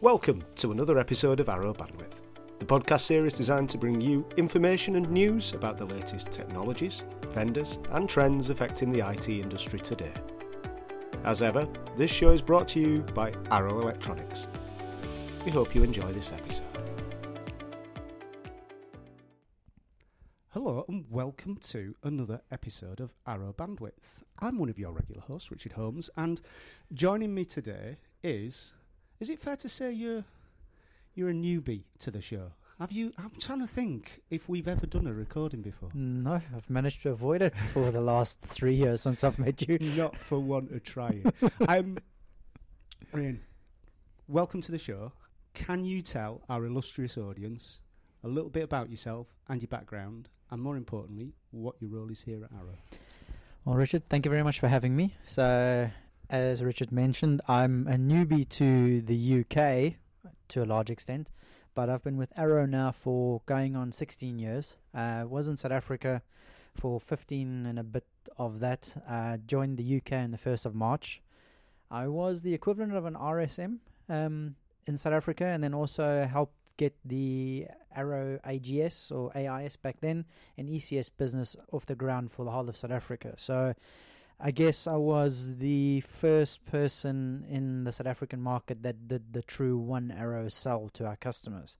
Welcome to another episode of Arrow Bandwidth, the podcast series designed to bring you information and news about the latest technologies, vendors, and trends affecting the IT industry today. As ever, this show is brought to you by Arrow Electronics. We hope you enjoy this episode. Hello and welcome to another episode of Arrow Bandwidth. I'm one of your regular hosts, Richard Holmes, and joining me today is is it fair to say you're you're a newbie to the show? Have you? I'm trying to think if we've ever done a recording before. No, I've managed to avoid it for the last three years since I've met you. Not for want of trying. um, Ryan, welcome to the show. Can you tell our illustrious audience a little bit about yourself and your background, and more importantly, what your role is here at Arrow? Well, Richard, thank you very much for having me. So, as Richard mentioned, I'm a newbie to the UK to a large extent, but I've been with Arrow now for going on 16 years. I uh, was in South Africa for 15 and a bit of that. Uh, joined the UK on the 1st of March. I was the equivalent of an RSM um, in South Africa and then also helped get the Arrow AGS or AIS back then and ECS business off the ground for the whole of South Africa. So I guess I was the first person in the South African market that did the true one arrow sell to our customers.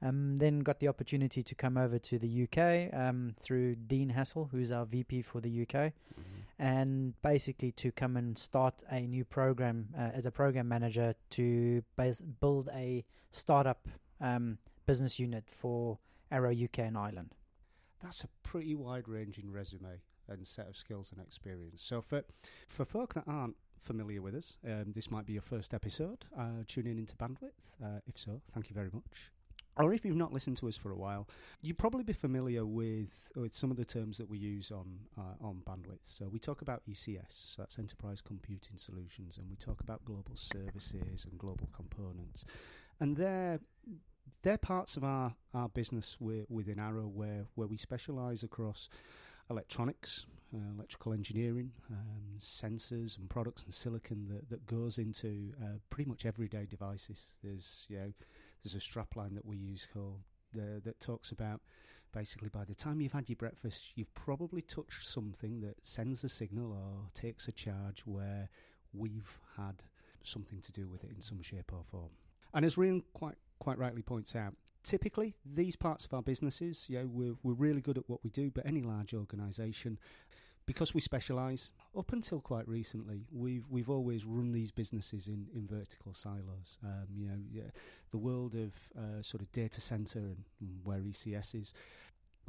Um, then got the opportunity to come over to the UK um, through Dean Hassel, who's our VP for the UK, mm-hmm. and basically to come and start a new program uh, as a program manager to base, build a startup um, business unit for Arrow UK and Ireland. That's a pretty wide ranging resume and set of skills and experience. So for for folk that aren't familiar with us, um, this might be your first episode uh, tuning into Bandwidth. Uh, if so, thank you very much. Or if you've not listened to us for a while, you'd probably be familiar with with some of the terms that we use on uh, on bandwidth. So we talk about ECS, so that's Enterprise Computing Solutions, and we talk about global services and global components, and they're they're parts of our, our business within Arrow where where we specialise across electronics, uh, electrical engineering, um, sensors and products and silicon that, that goes into uh, pretty much everyday devices. There's you know there's a strapline that we use called the, that talks about basically by the time you've had your breakfast, you've probably touched something that sends a signal or takes a charge where we've had something to do with it in some shape or form. And as Rian quite quite rightly points out, typically these parts of our businesses, you know, we're, we're really good at what we do, but any large organisation, because we specialise, up until quite recently, we've we've always run these businesses in, in vertical silos. Um, you know, yeah, the world of uh, sort of data centre and, where ECS is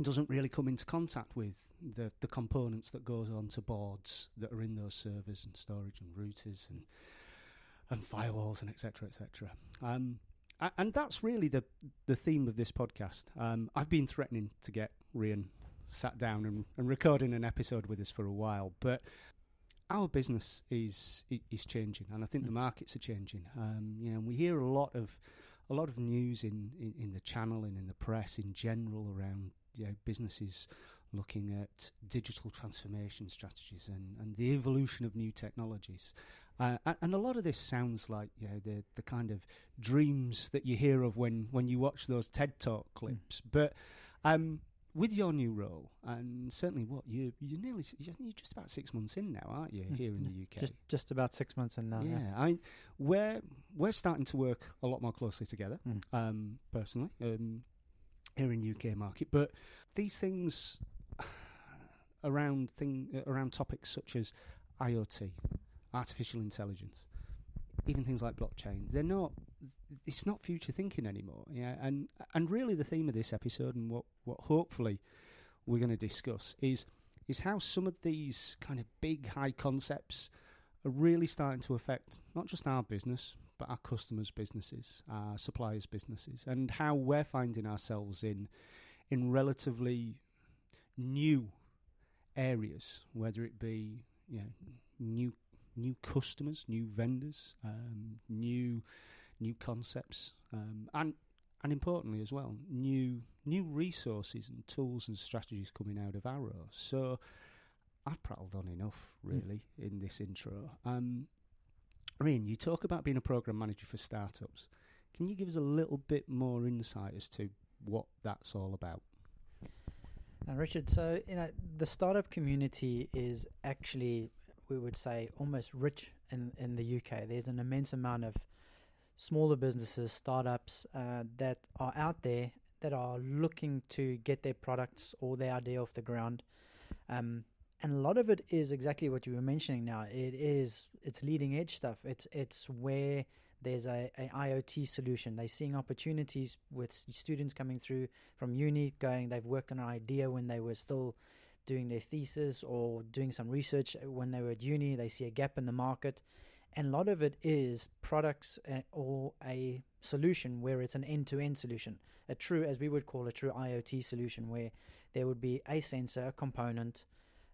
doesn't really come into contact with the, the components that goes onto boards that are in those servers and storage and routers and and firewalls and etc etc. Um, and that's really the the theme of this podcast. Um, I've been threatening to get Rian sat down and, and recording an episode with us for a while, but our business is is changing, and I think mm. the markets are changing. Um, you know, we hear a lot of a lot of news in, in, in, the channel and in the press in general around you know, businesses looking at digital transformation strategies and, and the evolution of new technologies. Uh, and a lot of this sounds like you know the the kind of dreams that you hear of when, when you watch those TED Talk hmm. clips. Mm. But um, with your new role, and certainly what you you're nearly you're just about six months in now, aren't you? Mm. Here in the UK, just, just about six months in now. Yeah, yeah. I mean, we're we're starting to work a lot more closely together. Mm. Um, personally, um, here in UK market, but these things around thing around topics such as IoT, artificial intelligence, even things like blockchain, they're not. It's not future thinking anymore. Yeah, and and really the theme of this episode and what what hopefully we're going to discuss is is how some of these kind of big high concepts are really starting to affect not just our business but our customers' businesses, our suppliers' businesses, and how we're finding ourselves in in relatively new areas, whether it be you know, new new customers, new vendors, um, new new concepts, um, and and importantly as well, new new resources and tools and strategies coming out of Arrow. So I've prattled on enough, hmm. really, mm. in this intro. Um, Rian, you talk about being a program manager for startups. Can you give us a little bit more insight as to what that's all about? Now, Richard, so you know the startup community is actually, we would say, almost rich in in the UK. There's an immense amount of smaller businesses, startups uh, that are out there that are looking to get their products or their idea off the ground. Um, and a lot of it is exactly what you were mentioning now. It is it's leading edge stuff. It's it's where there's a, a IoT solution. They're seeing opportunities with students coming through from uni, going they've worked on an idea when they were still doing their thesis or doing some research when they were at uni. They see a gap in the market, and a lot of it is products uh, or a solution where it's an end-to-end solution, a true, as we would call a true IoT solution, where there would be a sensor, a component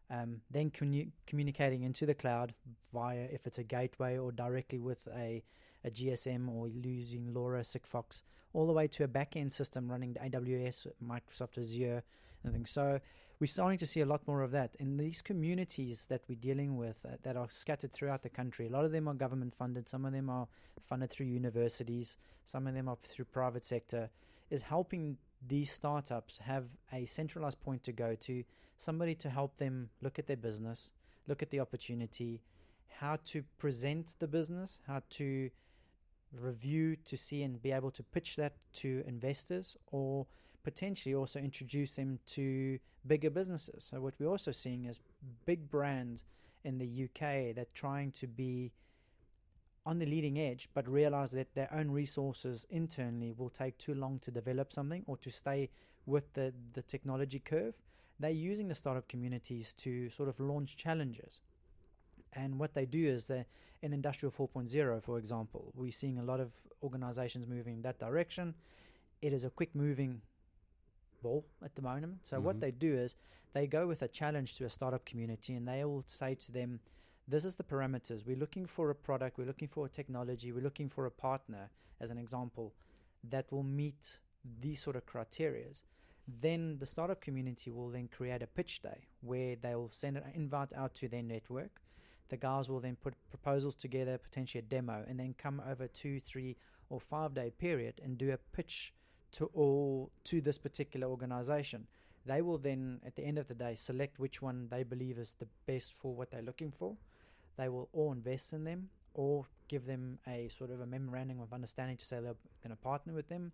um, then commu- communicating into the cloud via if it's a gateway or directly with a, a GSM or using LoRa, Sigfox, all the way to a back-end system running AWS, Microsoft Azure, and things. So we're starting to see a lot more of that in these communities that we're dealing with uh, that are scattered throughout the country. A lot of them are government funded, some of them are funded through universities, some of them are through private sector. Is helping these startups have a centralized point to go to, somebody to help them look at their business, look at the opportunity, how to present the business, how to review to see and be able to pitch that to investors or potentially also introduce them to bigger businesses. So what we're also seeing is big brands in the UK that are trying to be on the leading edge, but realize that their own resources internally will take too long to develop something or to stay with the, the technology curve. They're using the startup communities to sort of launch challenges. And what they do is they in Industrial 4.0, for example, we're seeing a lot of organizations moving in that direction. It is a quick moving at the moment. So mm-hmm. what they do is they go with a challenge to a startup community and they will say to them, this is the parameters. We're looking for a product, we're looking for a technology, we're looking for a partner, as an example, that will meet these sort of criterias. Then the startup community will then create a pitch day where they'll send an invite out to their network. The guys will then put proposals together, potentially a demo, and then come over two, three, or five day period and do a pitch to all to this particular organization. They will then, at the end of the day, select which one they believe is the best for what they're looking for they will all invest in them or give them a sort of a memorandum of understanding to say they're going to partner with them,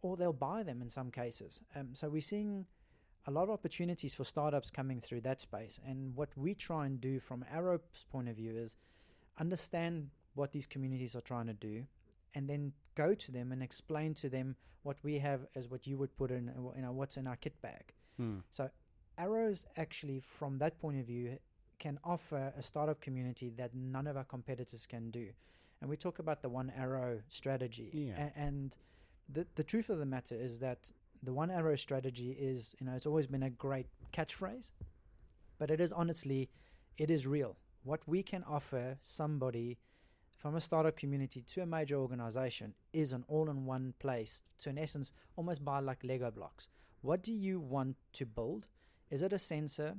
or they'll buy them in some cases. Um, so we're seeing a lot of opportunities for startups coming through that space. And what we try and do from Arrow's point of view is understand what these communities are trying to do, and then go to them and explain to them what we have as what you would put in, you know, what's in our kit bag. Hmm. So Arrows actually, from that point of view, can offer a startup community that none of our competitors can do. And we talk about the one arrow strategy. Yeah. A- and the the truth of the matter is that the one arrow strategy is, you know, it's always been a great catchphrase, but it is honestly, it is real. What we can offer somebody from a startup community to a major organization is an all-in-one place to, in essence, almost buy like Lego blocks. What do you want to build? Is it a sensor?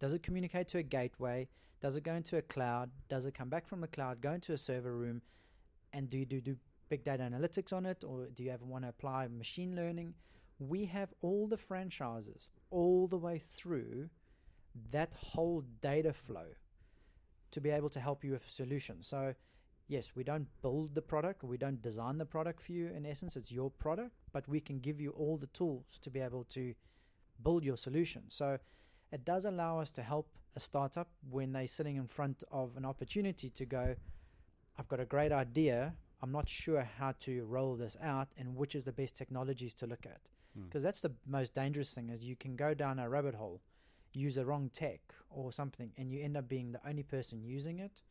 Does it communicate to a gateway? Does it go into a cloud? Does it come back from the cloud, go into a server room, and do you do, do big data analytics on it, or do you ever want to apply machine learning? We have all the franchises all the way through that whole data flow to be able to help you with a solution. So, yes, we don't build the product, we don't design the product for you. In essence, it's your product, but we can give you all the tools to be able to build your solution. So, it does allow us to help a startup when they're sitting in front of an opportunity to go, I've got a great idea. I'm not sure how to roll this out and which is the best technologies to look at. Because mm. that's the most dangerous thing is you can go down a rabbit hole, use the wrong tech or something, and you end up being the only person using it.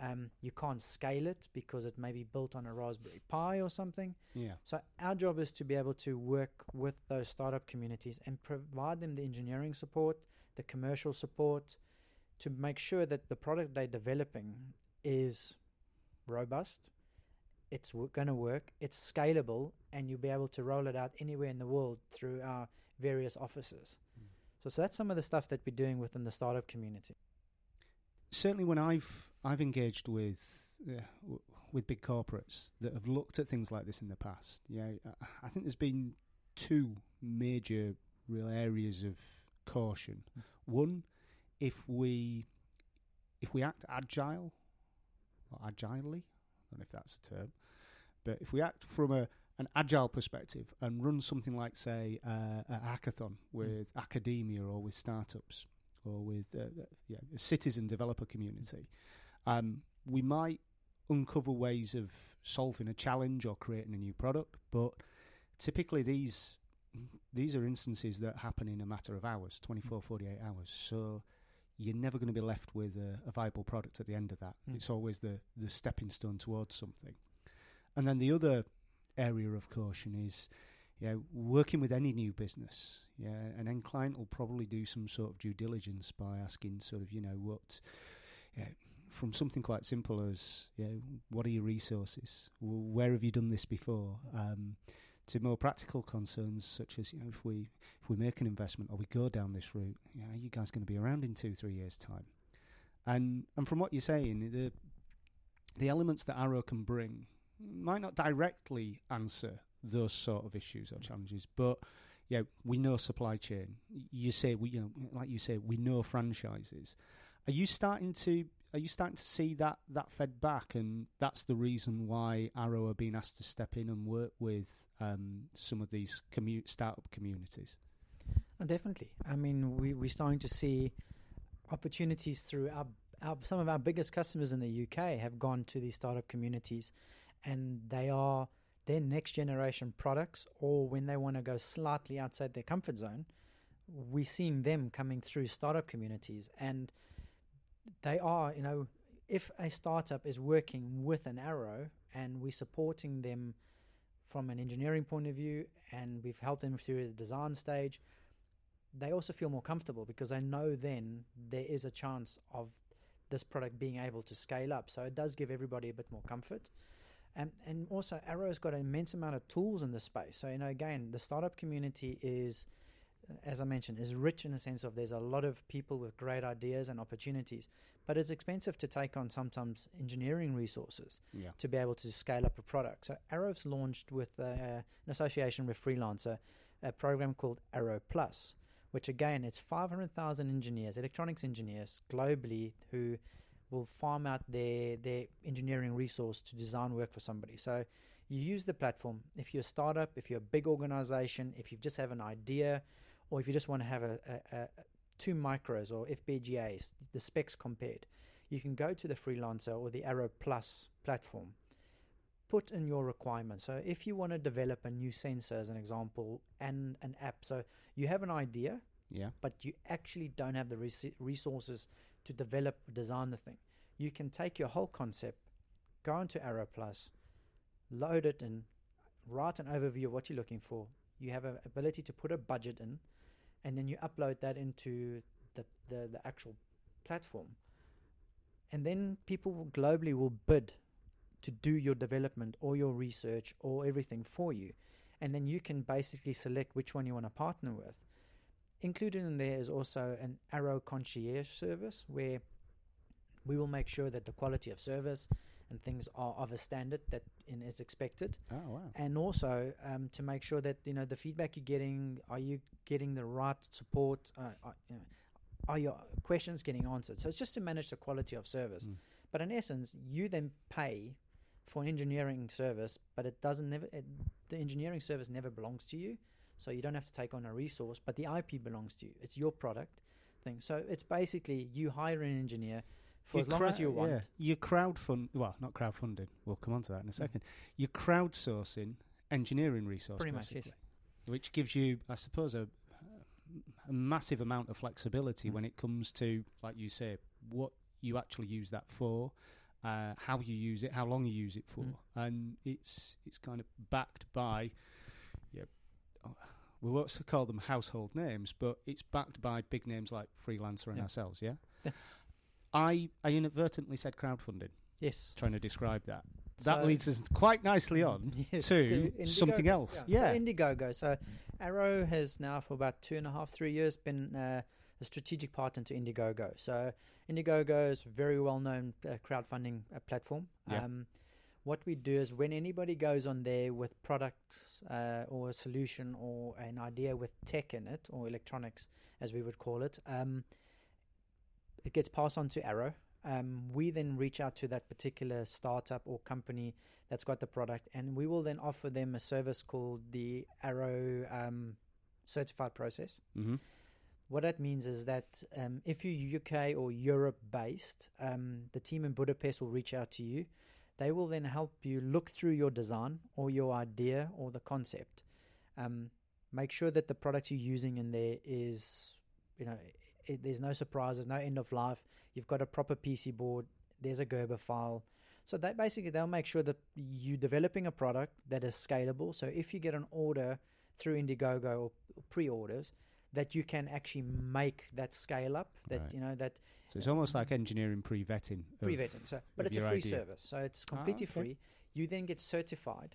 Um, you can't scale it because it may be built on a Raspberry Pi or something. Yeah. So our job is to be able to work with those startup communities and provide them the engineering support, the commercial support to make sure that the product they're developing is robust, it's w- going to work, it's scalable, and you'll be able to roll it out anywhere in the world through our various offices. Mm. So, so that's some of the stuff that we're doing within the startup community. Certainly, when I've I've engaged with uh, with big corporates that have looked at things like this in the past, yeah, I- I think there's been two major real areas of caution. Mm. One, if we if we act agile or agilely, I don't know if that's a term, but if we act from a an agile perspective and run something like, say, uh, a hackathon with academia or with startups or with uh, uh, yeah, a citizen developer community, um, we might uncover ways of solving a challenge or creating a new product. But typically, these these are instances that happen in a matter of hours 24, 48 hours. So you're never going to be left with a, a viable product at the end of that. Mm. It's always the, the stepping stone towards something. And then the other area of caution is, you know, working with any new business. Yeah, an end client will probably do some sort of due diligence by asking, sort of, you know, what, yeah, from something quite simple as, you know, what are your resources? Where have you done this before? Um, to more practical concerns such as, you know, if we if we make an investment or we go down this route, you know, are you guys going to be around in two, three years' time? And and from what you're saying, the the elements that Arrow can bring might not directly answer those sort of issues or challenges, but yeah, we know supply chain. You say we, you know, like you say, we know franchises. Are you starting to are you starting to see that that fed back, and that's the reason why Arrow are being asked to step in and work with um, some of these commu- startup communities? Uh, definitely. I mean, we we're starting to see opportunities through our, our some of our biggest customers in the UK have gone to these startup communities, and they are their next generation products, or when they want to go slightly outside their comfort zone, we're seeing them coming through startup communities, and they are, you know, if a startup is working with an arrow and we're supporting them from an engineering point of view, and we've helped them through the design stage they also feel more comfortable because they know then there is a chance of this product being able to scale up. So it does give everybody a bit more comfort. And, and also, Arrow's got an immense amount of tools in this space. So, you know, again, the startup community is, as I mentioned, is rich in the sense of there's a lot of people with great ideas and opportunities, but it's expensive to take on sometimes engineering resources Yeah, to be able to scale up a product. So Arrow's launched with uh, an association with Freelancer a program called Arrow Plus, which again it's 500,000 engineers, electronics engineers globally who will farm out their their engineering resource to design work for somebody. So you use the platform if you're a startup, if you're a big organization, if you just have an idea, or if you just want to have a, a, a two micros or FPGAs, the specs compared. You can go to the freelancer or the Arrow Plus platform, put in your requirements. So if you want to develop a new sensor, as an example, and an app, so you have an idea, yeah, but you actually don't have the res- resources to develop, design the thing. You can take your whole concept, go into Arrow Plus, load it in, write an overview of what you're looking for. You have an ability to put a budget in, and then you upload that into the, the, the actual platform. And then people globally will bid to do your development or your research or everything for you. And then you can basically select which one you want to partner with. Included in there is also an Arrow concierge service where we will make sure that the quality of service and things are of a standard that in, is expected. Oh wow, and also um, to make sure that you know the feedback you're getting are you getting the right support uh, are, you know, are your questions getting answered? So it's just to manage the quality of service. Mm. but in essence you then pay for an engineering service but it doesn't never it, the engineering service never belongs to you. So you don't have to take on a resource but the ip belongs to you. It's your product thing. So it's basically you hire an engineer for You as long as crowd- you want Yeah. You're crowdfund, well, not crowdfunding. We'll come on to that in a second. You're crowdsourcing engineering resource, Pretty much, yes. basically, which gives you, I suppose, a, a massive amount of flexibility Mm. when it comes to, like you say, what you actually use that for, uh, how you use it, how long you use it for, Mm. and it's it's kind of backed by, yeah. We won't call them household names, but it's backed by big names like Freelancer and Yeah. ourselves. Yeah. Yeah. I I inadvertently said crowdfunding, yes trying to describe that. That So- leads us quite nicely on Yes, to something else. Yeah. So Indiegogo. So Arrow has now for about two and a half, three years been uh, a strategic partner to Indiegogo. So Indiegogo is a very well known uh, crowdfunding uh, platform. Yeah. Um, what we do is when anybody goes on there with product uh, or a solution or an idea with tech in it or electronics, as we would call it, um, it gets passed on to Arrow. Um, we then reach out to that particular startup or company that's got the product, and we will then offer them a service called the Arrow um, Certified Process. Mm-hmm. What that means is that um, if you're UK or Europe based, um, the team in Budapest will reach out to you. They will then help you look through your design or your idea or the concept. Um, make sure that the product you're using in there is, you know, it, there's no surprises, no end of life. You've got a proper PC board. There's a Gerber file. So they basically they'll make sure that you're developing a product that is scalable. So if you get an order through Indiegogo or pre-orders, that you can actually make that scale up. That Right. you know that So it's almost like engineering pre-vetting. pre-vetting. So, but it's a free idea. service, so it's Ah, completely okay. free. You then get certified,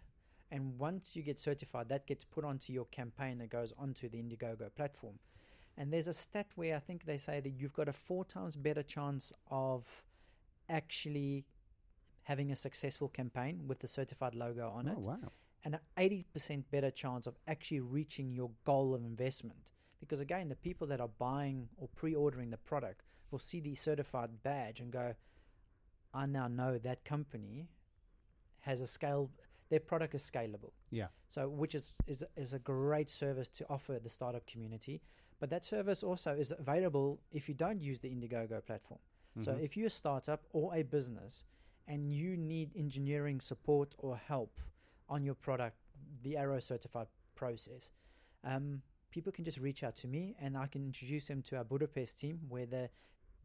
and once you get certified, that gets put onto your campaign that goes onto the Indiegogo platform. And there's a stat where I think they say that you've got a four times better chance of actually having a successful campaign with the certified logo on Oh it wow! and an 80% better chance of actually reaching your goal of investment. Because again, the people that are buying or pre ordering the product will see the certified badge and go, I now know that company has a scale, their product is scalable. Yeah. So, which is, is, is a great service to offer the startup community. But that service also is available if you don't use the Indiegogo platform. So Mhm. if you're a startup or a business and you need engineering support or help on your product, the Arrow certified process, um, people can just reach out to me and I can introduce them to our Budapest team where the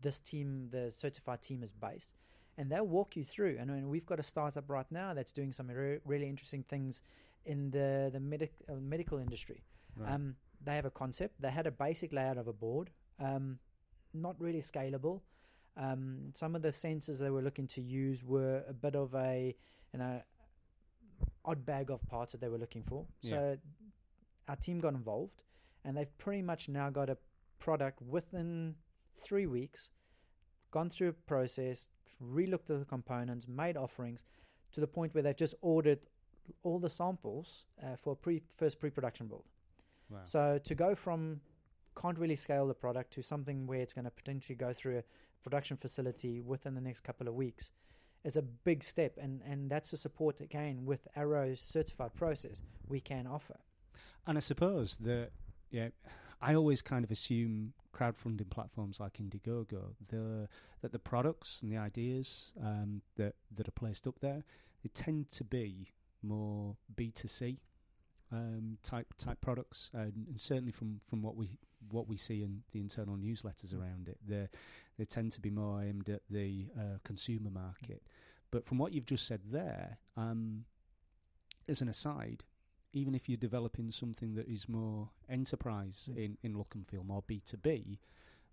this team, the certified team, is based. And they'll walk you through. And I mean, we've got a startup right now that's doing some re- really interesting things in the the medic, uh, medical industry. Right. Um, they have a concept. They had a basic layout of a board, um, not really scalable. Um, some of the sensors they were looking to use were a bit of a, you know, odd bag of parts that they were looking for. Yeah. So our team got involved, and they've pretty much now got a product within three weeks, gone through a process, relooked at the components, made offerings, to the point where they've just ordered all the samples uh, for a pre first pre-production build. Wow. So to go from can't really scale the product to something where it's going to potentially go through a production facility within the next couple of weeks is a big step, and and that's the support again with Arrow's certified process we can offer. And I suppose that yeah, I always kind of assume crowdfunding platforms like Indiegogo, the that the products and the ideas um, that that are placed up there, they tend to be more B two C um, type type products, and, and certainly from, from what we what we see in the internal newsletters around it, they they tend to be more aimed at the uh, consumer market. But from what you've just said there, um, as an aside, even if you're developing something that is more enterprise Mm. in, in look and feel, more B two B,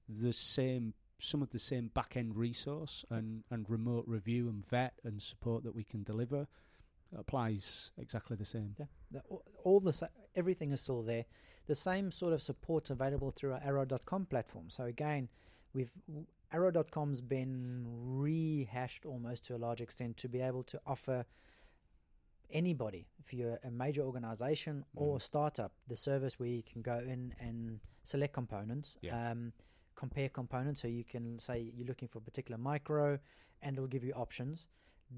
the same some of the same back end resource and, and remote review and vet and support that we can deliver applies exactly the same. Yeah, the, all, the sa- everything is still there. The same sort of support available through our Arrow.com platform. So again, we've Arrow.com's been rehashed almost to a large extent to be able to offer anybody, if you're a major organization or Mm. a startup, the service where you can go in and select components, Yeah. um, compare components. So you can say you're looking for a particular micro, and it'll give you options.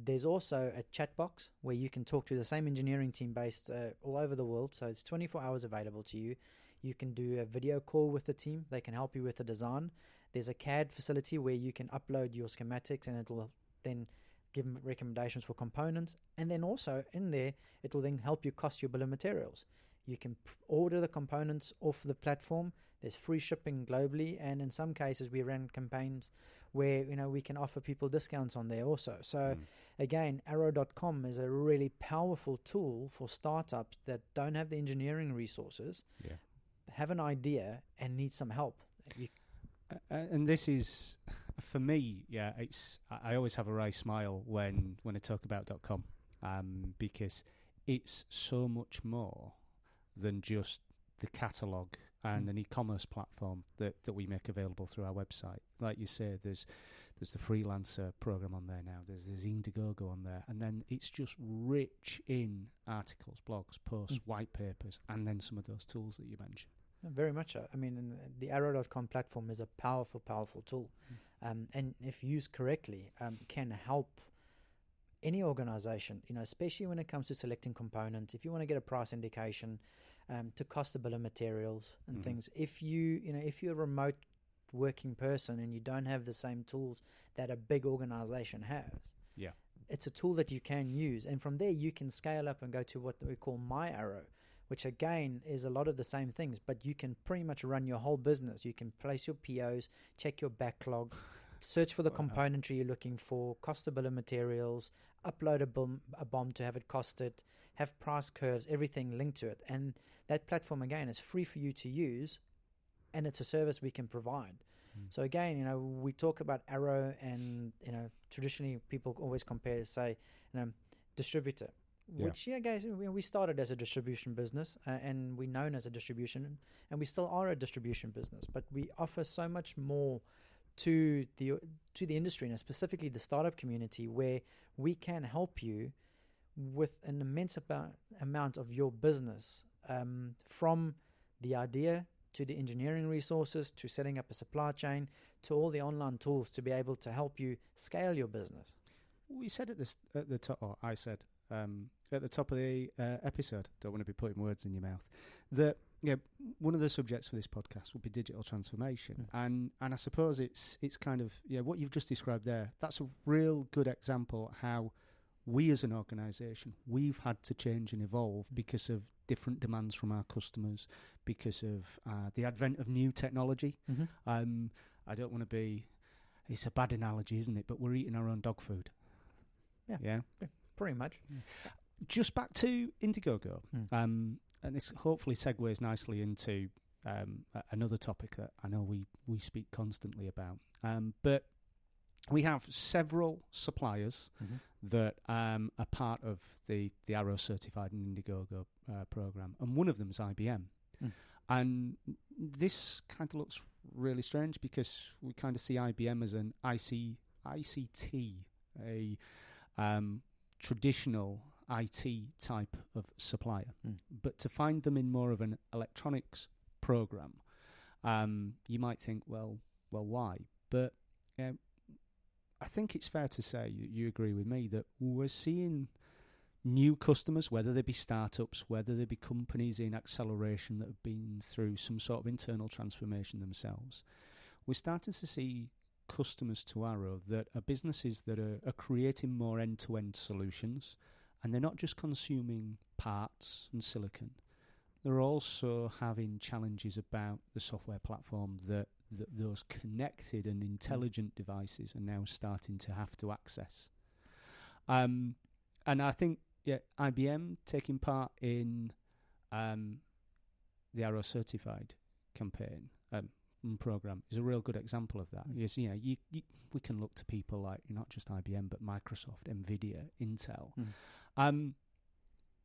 There's also a chat box where you can talk to the same engineering team based uh, all over the world. So it's 24 hours available to you. You can do a video call with the team. They can help you with the design. There's a CAD facility where you can upload your schematics and it will then give 'em recommendations for components. And then also in there, it will then help you cost your bill of materials. You can order the components off the platform. There's free shipping globally, and in some cases, we ran campaigns where you know we can offer people discounts on there also. So Mm. again, Arrow.com is a really powerful tool for startups that don't have the engineering resources, Yeah. have an idea, and need some help. You, Uh, and this is for me yeah it's i I always have a wry smile when when i talk about dot .com um, because it's so much more than just the catalog and Mm. an e-commerce platform that, that we make available through our website like you say there's There's the freelancer program on there now. There's there's Indiegogo on there, and then it's just rich in articles, blogs, posts, Mm. white papers, and then some of those tools that you mentioned. Very much so. I mean, uh, the Arrow.com platform is a powerful, powerful tool, um, and if used correctly, um, can help any organization. You know, especially when it comes to selecting components. If you want to get a price indication, um, to cost the bill of materials and Mhm. things. If you, you know, if you're a remote working person and you don't have the same tools that a big organization has, Yeah. it's a tool that you can use, and from there you can scale up and go to what we call My Arrow, which again is a lot of the same things, but you can pretty much run your whole business. You can place your POs, check your backlog, search for the Wow. componentry you're looking for, cost a bill of materials, upload a BOM, a BOM to have it costed, have price curves, everything linked to it, and that platform again is free for you to use, and it's a service we can provide. Mm. So again, you know, we talk about Arrow, and you know, traditionally people always compare, say, you know, distributor. Yeah. Which yeah, guys, we, we started as a distribution business, uh, and we're known as a distribution, and we still are a distribution business. But we offer so much more to the to the industry, and specifically the startup community, where we can help you with an immense amount of your business, um, from the idea to the engineering resources to setting up a supply chain to all the online tools to be able to help you scale your business. We said at this at the top, I said um, at the top of the uh, episode. Don't want to be putting words in your mouth. That yeah, one of the subjects for this podcast would be digital transformation, Mm. and and I suppose it's it's kind of yeah what you've just described there. That's a real good example how we as an organisation we've had to change and evolve because of different demands from our customers, because of uh, the advent of new technology. Mm-hmm. Um, I don't want to be. It's a bad analogy, isn't it? But we're eating our own dog food. Yeah. Yeah. Pretty much. Just back to Indiegogo, Mm. um, and this hopefully segues nicely into um, another topic that I know we we speak constantly about. Um, but we have several suppliers Mm-hmm. that um, are part of the the Arrow certified and Indiegogo uh, program, and one of them is IBM. Mm. And this kind of looks really strange because we kind of see IBM as an IC, ICT, a um, traditional IT type of supplier. Mm. But to find them in more of an electronics program, um, you might think, well, well, why? But um, I think it's fair to say you, you agree with me that we're seeing new customers, whether they be startups, whether they be companies in acceleration that have been through some sort of internal transformation themselves. We're starting to see customers to Arrow that are businesses that are, are creating more end to end solutions and they're not just consuming parts and silicon. They're also having challenges about the software platform that, that those connected and intelligent devices are now starting to have to access. Um, and I think yeah, IBM taking part in um, the Arrow Certified campaign um, and program is a real good example of that. Because, you know, you, you, we can look to people like not just IBM but Microsoft, Nvidia, Intel. Mm. Um,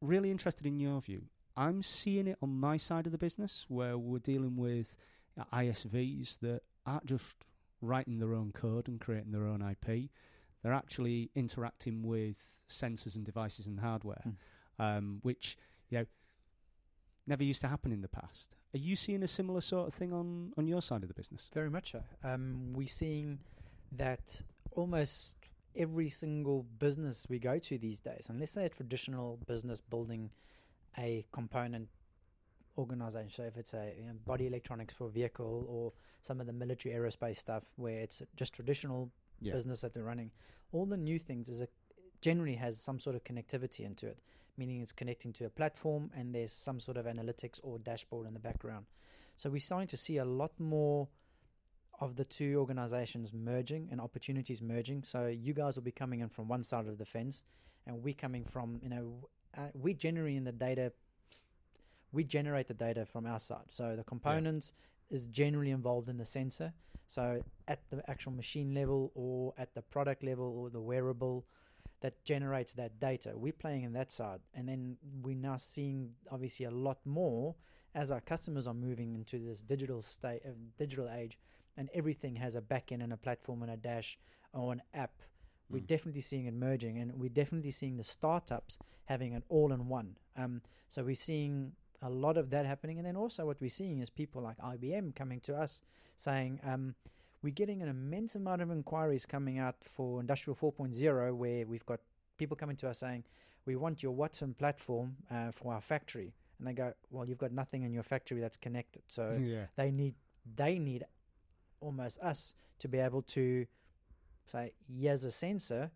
really interested in your view. I'm seeing it on my side of the business where we're dealing with uh, ISVs that aren't just writing their own code and creating their own IP. They're actually interacting with sensors and devices and hardware, Mm. um, which you know never used to happen in the past. Are you seeing a similar sort of thing on on your side of the business? Very much so. Um, we're seeing that almost every single business we go to these days, unless they're a traditional business building a component organization, so if it's a you know, body electronics for a vehicle or some of the military aerospace stuff where it's just traditional Yeah. business that they're running, all the new things is a, generally has some sort of connectivity into it, meaning it's connecting to a platform and there's some sort of analytics or dashboard in the background. So we're starting to see a lot more of the two organizations merging and opportunities merging. So you guys will be coming in from one side of the fence, and we coming from you know uh, we generating the data. We generate the data from our side. So the components is generally involved in the sensor. So at the actual machine level, or at the product level, or the wearable, that generates that data. We're playing in that side, and then we're now seeing obviously a lot more as our customers are moving into this digital state, uh, digital age, and everything has a backend and a platform and a dash or an app. We're Mm. definitely seeing it merging, and we're definitely seeing the startups having an all-in-one. Um, so we're seeing a lot of that happening, and then also what we're seeing is people like IBM coming to us saying, um, "We're getting an immense amount of inquiries coming out for Industrial 4.0, where we've got people coming to us saying, we want your Watson platform uh, for our factory." And they go, "Well, you've got nothing in your factory that's connected, so." yeah. they need they need almost us to be able to say here's a sensor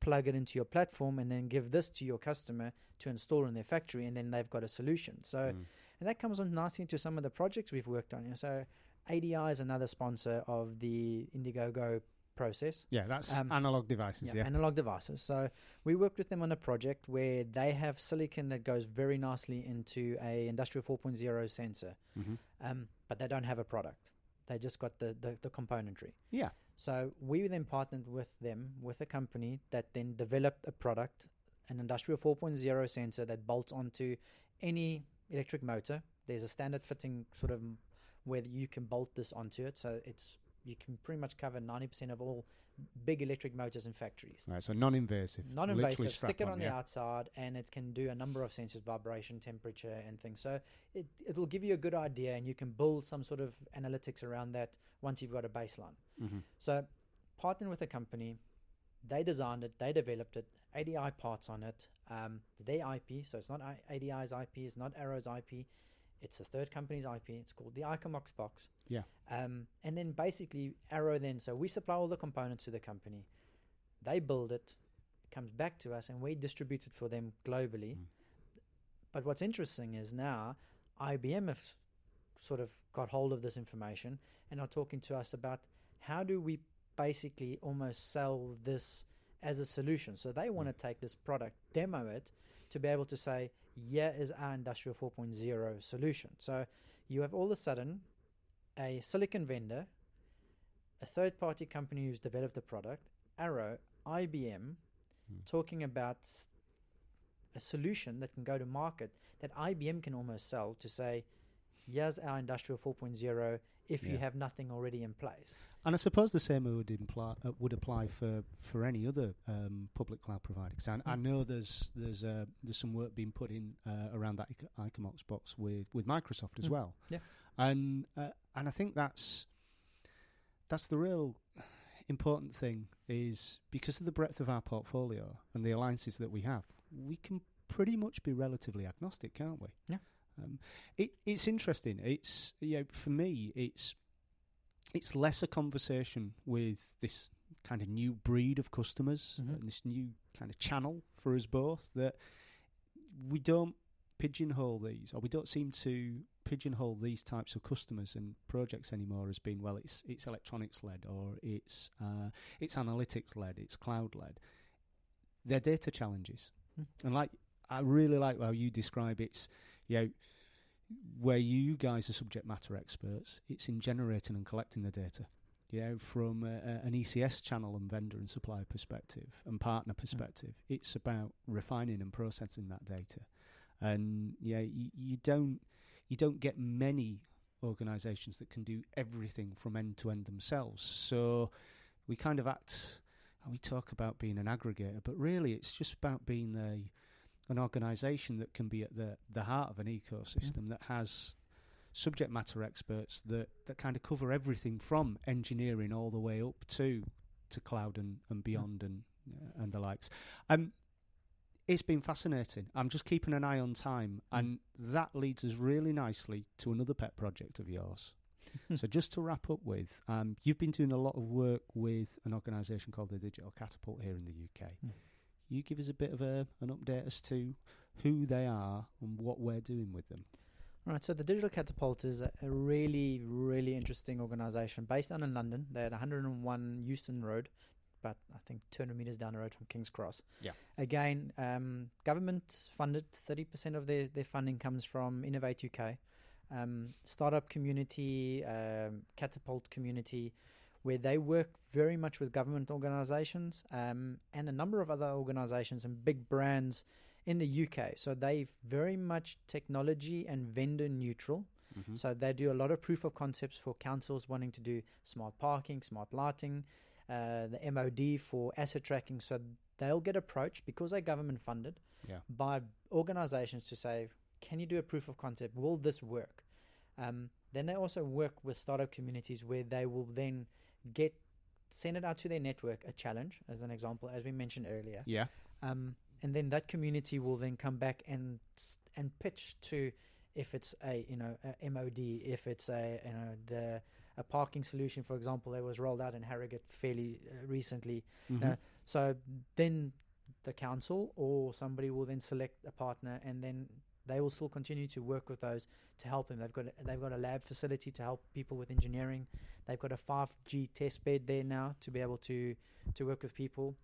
plug it into your platform and then give this to your customer to install in their factory and then they've got a solution so Mm. and that comes on nicely into some of the projects we've worked on you know, so ADI is another sponsor of the Indiegogo process Yeah, that's Um, analog devices. Yeah. analog devices. So we worked with them on a project where they have silicon that goes very nicely into a industrial 4.0 sensor, hmm um, but they don't have a product. They just got the, the, the componentry. Yeah. So we then partnered with them with a company that then developed a product, an industrial 4.0 sensor that bolts onto any electric motor. There's a standard fitting sort of where you can bolt this onto it. So it's you can pretty much cover 90% of all big electric motors in factories. Right, so non-invasive. Non-invasive. Stick it strap on the outside, and it can do a number of sensors: vibration, temperature, and things. So it it'll give you a good idea, and you can build some sort of analytics around that once you've got a baseline. Mhm. So partnering with a company, they designed it, they developed it, ADI parts on it, um, their IP. So it's not ADI's IP, it's not Arrow's IP. It's a third company's IP. It's called the Icomox box. Yeah. Um, and then basically Arrow then, so we supply all the components to the company. They build it, it comes back to us, and we distribute it for them globally. Mm. But what's interesting is now IBM have sort of got hold of this information and are talking to us about how do we basically almost sell this as a solution. So they want to take this product, demo it, to be able to say, yeah, is our Industrial 4.0 solution. So you have all of a sudden a silicon vendor, a third party company who's developed the product, Arrow, IBM, Hmm. talking about a solution that can go to market that IBM can almost sell to say, here's our Industrial 4.0 if you have nothing already in place. And I suppose the same would imply uh, would apply for, for any other um, public cloud provider. 'Cause I, I Mm. know there's there's uh, there's some work being put in uh, around that Ic- Icomox box with, with Microsoft as Mm. well. Yeah. And uh, and I think that's that's the real important thing is because of the breadth of our portfolio and the alliances that we have, we can pretty much be relatively agnostic, can't we? Yeah. Um, it, it's interesting. It's you know, for me, it's it's less a conversation with this kind of new breed of customers Mhm. and this new kind of channel for us both that we don't pigeonhole these or we don't seem to pigeonhole these types of customers and projects anymore as being well it's it's electronics led or it's uh, it's analytics led it's cloud led. They're data challenges. Mm. and like I really like how you describe it's you know where you guys are subject matter experts it's in generating and collecting the data you know from a, a- an ECS channel and vendor and supplier perspective and partner perspective. It's about refining and processing that data. And yeah you, you don't you don't get many organizations that can do everything from end to end themselves. So we kind of act and we talk about being an aggregator but really it's just about being a an organization that can be at the the heart of an ecosystem that has subject matter experts that that kind of cover everything from engineering all the way up to to cloud and, and beyond and uh, and the likes. Um it's been fascinating. I'm just keeping an eye on time, and that leads us really nicely to another pet project of yours. so, just to wrap up with, um, you've been doing a lot of work with an organisation called the Digital Catapult here in the UK. Mm. You give us a bit of a, an update as to who they are and what we're doing with them. Right, so the Digital Catapult is a, a really, really interesting organization based down in London. They're at 101 Euston Road, about I think 200 meters down the road from King's Cross. Yeah. Again, um, government funded. 30% of their their funding comes from Innovate UK, um, startup community, um, Catapult community, where they work very much with government organizations um, and a number of other organizations and big brands in the UK. So they've very much technology and vendor neutral. Mm-hmm. So they do a lot of proof of concepts for councils wanting to do smart parking, smart lighting, uh, the MOD for asset tracking. So they'll get approached because they're government funded Yeah. by organizations to say, can you do a proof of concept? Will this work? Um, then they also work with startup communities where they will then get send it out to their network a challenge, as an example, as we mentioned earlier. Yeah. Um, and then that community will then come back and and pitch to if it's a you know a MOD, if it's a you know the a parking solution, for example, that was rolled out in Harrogate fairly uh, recently. Mhm. Uh, so then the council or somebody will then select a partner, and then they will still continue to work with those to help them. They've got a, they've got a lab facility to help people with engineering. They've got a 5G test bed there now to be able to to work with people.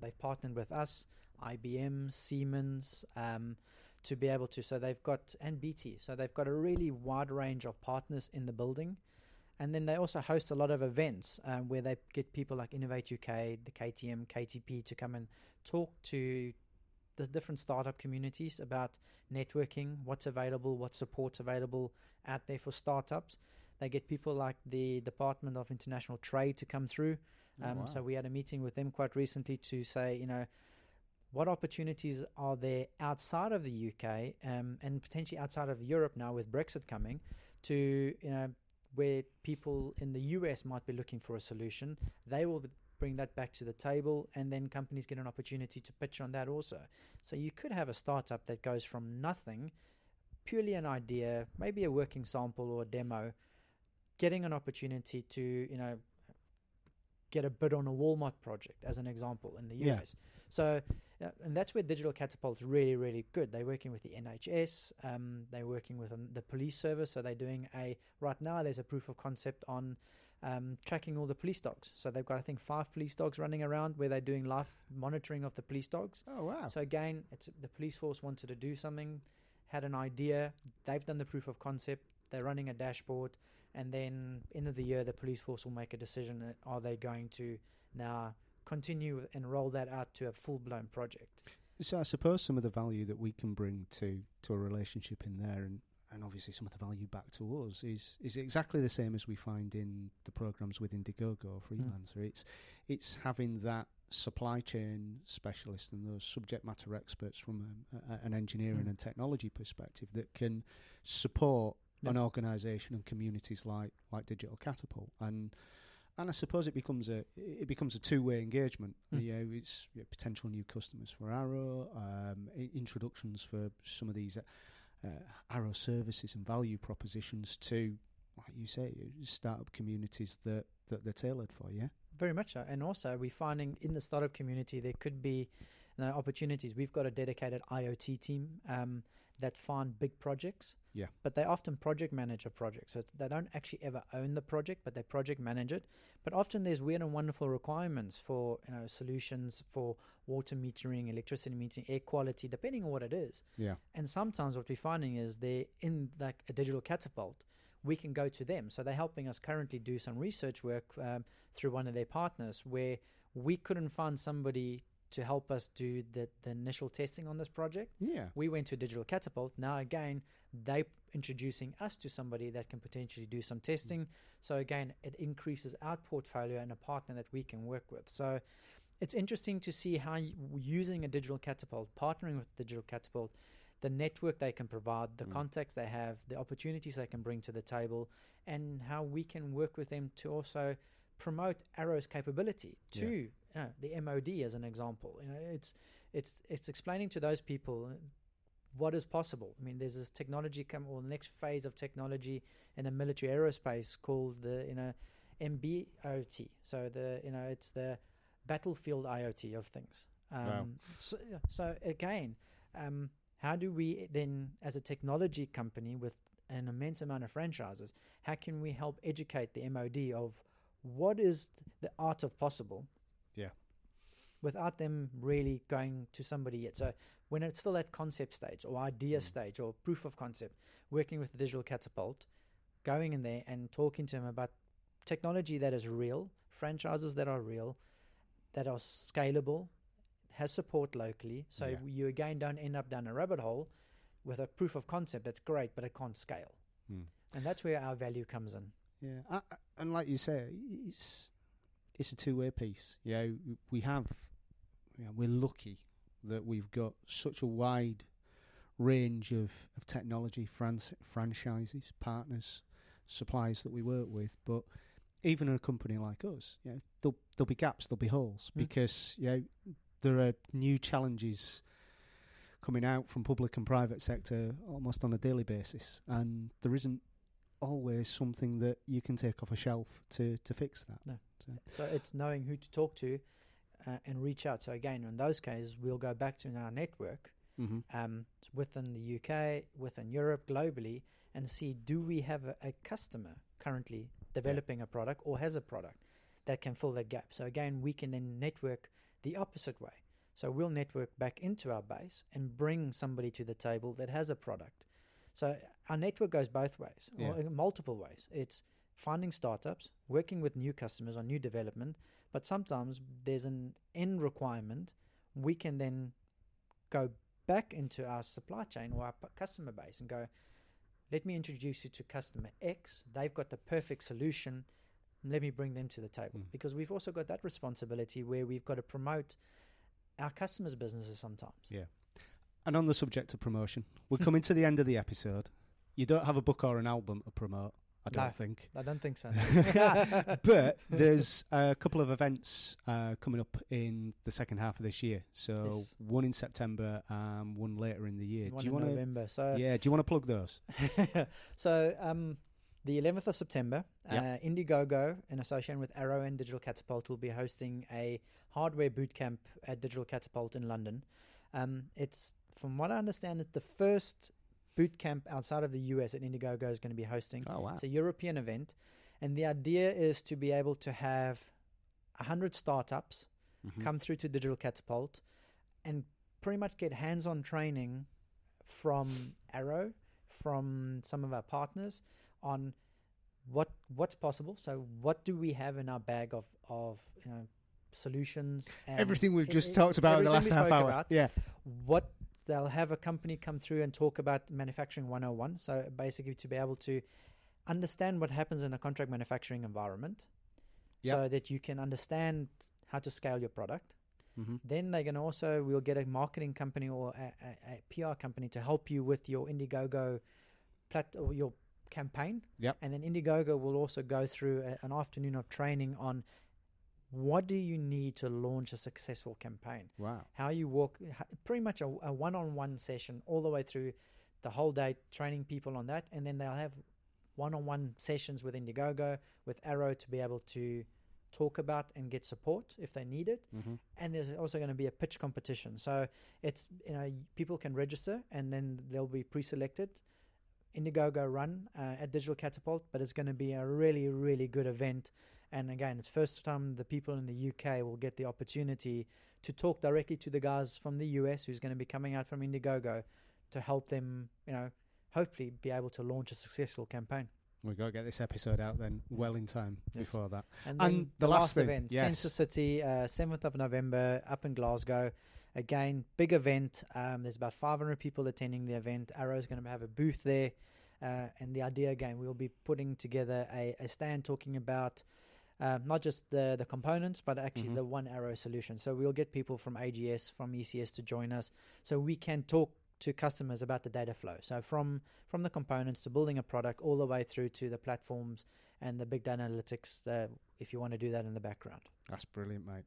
They've partnered with us, IBM, Siemens, um, to be able to. So they've got and BT. So they've got a really wide range of partners in the building. And then they also host a lot of events um, where they get people like Innovate UK, the KTN, KTP to come and talk to the different startup communities about networking, what's available, what support's available out there for startups. They get people like the Department of International Trade to come through. Oh, Um, So we had a meeting with them quite recently to say, you know, what opportunities are there outside of the UK um, and potentially outside of Europe now with Brexit coming to, you know, where people in the US might be looking for a solution. They will bring that back to the table and then companies get an opportunity to pitch on that also. So you could have a startup that goes from nothing, purely an idea, maybe a working sample or a demo, getting an opportunity to, you know, get a bid on a Walmart project as an example in the Yeah. US. So, uh, and that's where Digital Catapult's really, really good. They're working with the NHS, um, they're working with um, the police service. So they're doing a, right now, there's a proof of concept on um, tracking all the police dogs. So they've got, I think, five police dogs running around where they're doing live monitoring of the police dogs. Oh wow. So again, it's the police force wanted to do something, had an idea. They've done the proof of concept. They're running a dashboard, and then end of the year, the police force will make a decision: are they going to now continue and roll that out to a full blown project? So I suppose some of the value that we can bring to to a relationship in there, and, and obviously some of the value back to us, is is exactly the same as we find in the programs with Indiegogo or freelancer. It's it's having that supply chain specialist and those subject matter experts from a, a, an engineering Mm. and technology perspective that can support an organisation and communities like like Digital Catapult and. And I suppose it becomes a it becomes a two way engagement. Mm. You know, it's you know, potential new customers for Arrow, um, i- introductions for some of these uh, uh, Arrow services and value propositions to, like you say, startup communities that, that they're tailored for. Yeah, Very much so. And also, we're finding in the startup community there could be opportunities. We've got a dedicated IoT team um, that find big projects. Yeah. But they often project manage a project. So it's, they don't actually ever own the project, but they project manage it. But often there's weird and wonderful requirements for you know solutions for water metering, electricity metering, air quality, depending on what it is. yeah, And sometimes what we're finding is they're in like a digital catapult, we can go to them. So they're helping us currently do some research work um, through one of their partners where we couldn't find somebody to help us do the, the initial testing on this project. yeah. We went to Digital Catapult. Now again, they introducing us to somebody that can potentially do some testing. So again, it increases our portfolio and a partner that we can work with. So it's interesting to see how using a Digital Catapult, partnering with Digital Catapult, the network they can provide, the Mm. contacts they have, the opportunities they can bring to the table, and how we can work with them to also promote Arrow's capability Yeah. You know, the MOD as an example. You know, it's it's it's explaining to those people what is possible. I mean, there's this technology come or the next phase of technology in the military aerospace called the you know MBOT. So the you know it's the battlefield IoT of things. Um, Wow. So, so again, um, how do we then, as a technology company with an immense amount of franchises, how can we help educate the MOD of what is the art of possible? Without them really going to somebody yet. So when it's still at concept stage or idea Mm. stage or proof of concept, working with the digital catapult, going in there and talking to them about technology that is real, franchises that are real, that are scalable, has support locally. So Yeah. you again don't end up down a rabbit hole with a proof of concept that's great, but it can't scale. Mm. And that's where our value comes in. Yeah, I, I- and like you say, it's it's a two way piece. You know, we have, you know, we're lucky that we've got such a wide range of, of technology, frans- franchises, partners, suppliers that we work with. But even in a company like us, you know, there'll, there'll be gaps, there'll be holes Mm. because you know, there are new challenges coming out from public and private sector almost on a daily basis, and there isn't always something that you can take off a shelf to, to fix that. No. So, So it's knowing who to talk to uh, and reach out. So again, in those cases, we'll go back to our network hmm um, within the UK, within Europe, globally, and see do we have a, a customer currently developing a product or has a product that can fill that gap. So again, we can then network the opposite way. So we'll network back into our base and bring somebody to the table that has a product. So our network goes both ways, or Yeah. multiple ways. It's finding startups, working with new customers on new development, but sometimes there's an end requirement. We can then go back into our supply chain or our customer base and go, let me introduce you to customer X. They've got the perfect solution. Let me bring them to the table. Mm. Because we've also got that responsibility where we've got to promote our customers' businesses sometimes. Yeah. And on the subject of promotion, we're coming to the end of the episode. You don't have a book or an album to promote, I don't No. think. I don't think so. but there's a couple of events uh, coming up in the second half of this year. So Yes. one in September and one later in the year. One do you in want to? November. So Yeah. Do you want to plug those? so um, the 11th of September, Yep. uh, Indiegogo, in association with Arrow and Digital Catapult, will be hosting a hardware boot camp at Digital Catapult in London. Um, it's, from what I understand, it's the first boot camp outside of the US that Indiegogo is going to be hosting. Oh wow. It's a European event, and the idea is to be able to have 100 startups Mhm. come through to Digital Catapult and pretty much get hands on training from Arrow, from some of our partners on what what's possible. So what do we have in our bag of, of you know solutions and Everything we've just e- talked about in the last half hour. about, Yeah. what they'll have a company come through and talk about manufacturing 101 so basically to be able to understand what happens in a contract manufacturing environment Yep. so that you can understand how to scale your product hmm then they're going to also we'll get a marketing company or a, a, a PR company to help you with your Indiegogo plat or your campaign. Yep. And then Indiegogo will also go through a, an afternoon of training on what do you need to launch a successful campaign. Wow. How you walk, pretty much a, a one-on-one session all the way through the whole day, training people on that, and then they'll have one-on-one sessions with Indiegogo, with Arrow to be able to talk about and get support if they need it hmm and there's also going to be a pitch competition. So it's you know people can register and then they'll be pre-selected. Indiegogo run uh, at Digital Catapult, but it's going to be a really really good event. And again, it's first time the people in the UK will get the opportunity to talk directly to the guys from the US who's going to be coming out from Indiegogo to help them, you know, hopefully be able to launch a successful campaign. We've got to get this episode out then well in time Yes. before that. And, And the the, last last, thing, event, yes. Sensor City, uh, 7th of November, up in Glasgow. Again, big event. Um, there's about 500 people attending the event. Arrow's going to have a booth there. Uh, and the idea, again, we'll be putting together a, a stand talking about uh, not just the, the components, but actually Mhm. the one Arrow solution. So we'll get people from AGS, from ECS to join us so we can talk to customers about the data flow. So from from the components to building a product all the way through to the platforms and the big data analytics uh, if you want to do that in the background. That's brilliant, mate.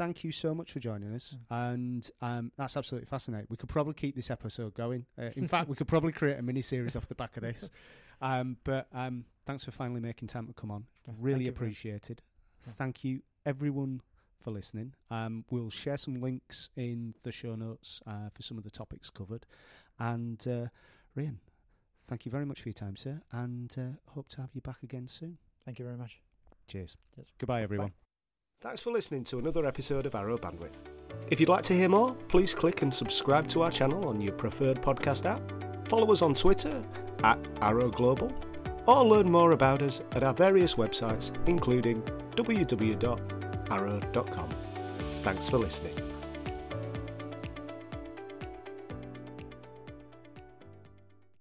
Thank you so much for joining us, Mm. and um, that's absolutely fascinating. We could probably keep this episode going. Uh, in fact, we could probably create a mini series off the back of this. Um, but um, thanks for finally making time to come on. Yeah, thank Really you very- appreciated. Yeah. Thank you, everyone, for listening. Um, we'll share some links in the show notes uh, for some of the topics covered. And uh, Rian, thank you very much for your time, sir, and uh, hope to have you back again soon. Thank you very much. Cheers. Cheers. Goodbye, everyone. Bye. Thanks for listening to another episode of Arrow Bandwidth. If you'd like to hear more, please click and subscribe to our channel on your preferred podcast app. Follow us on Twitter at Arrow Global, or learn more about us at our various websites, including www.arrow.com. Thanks for listening.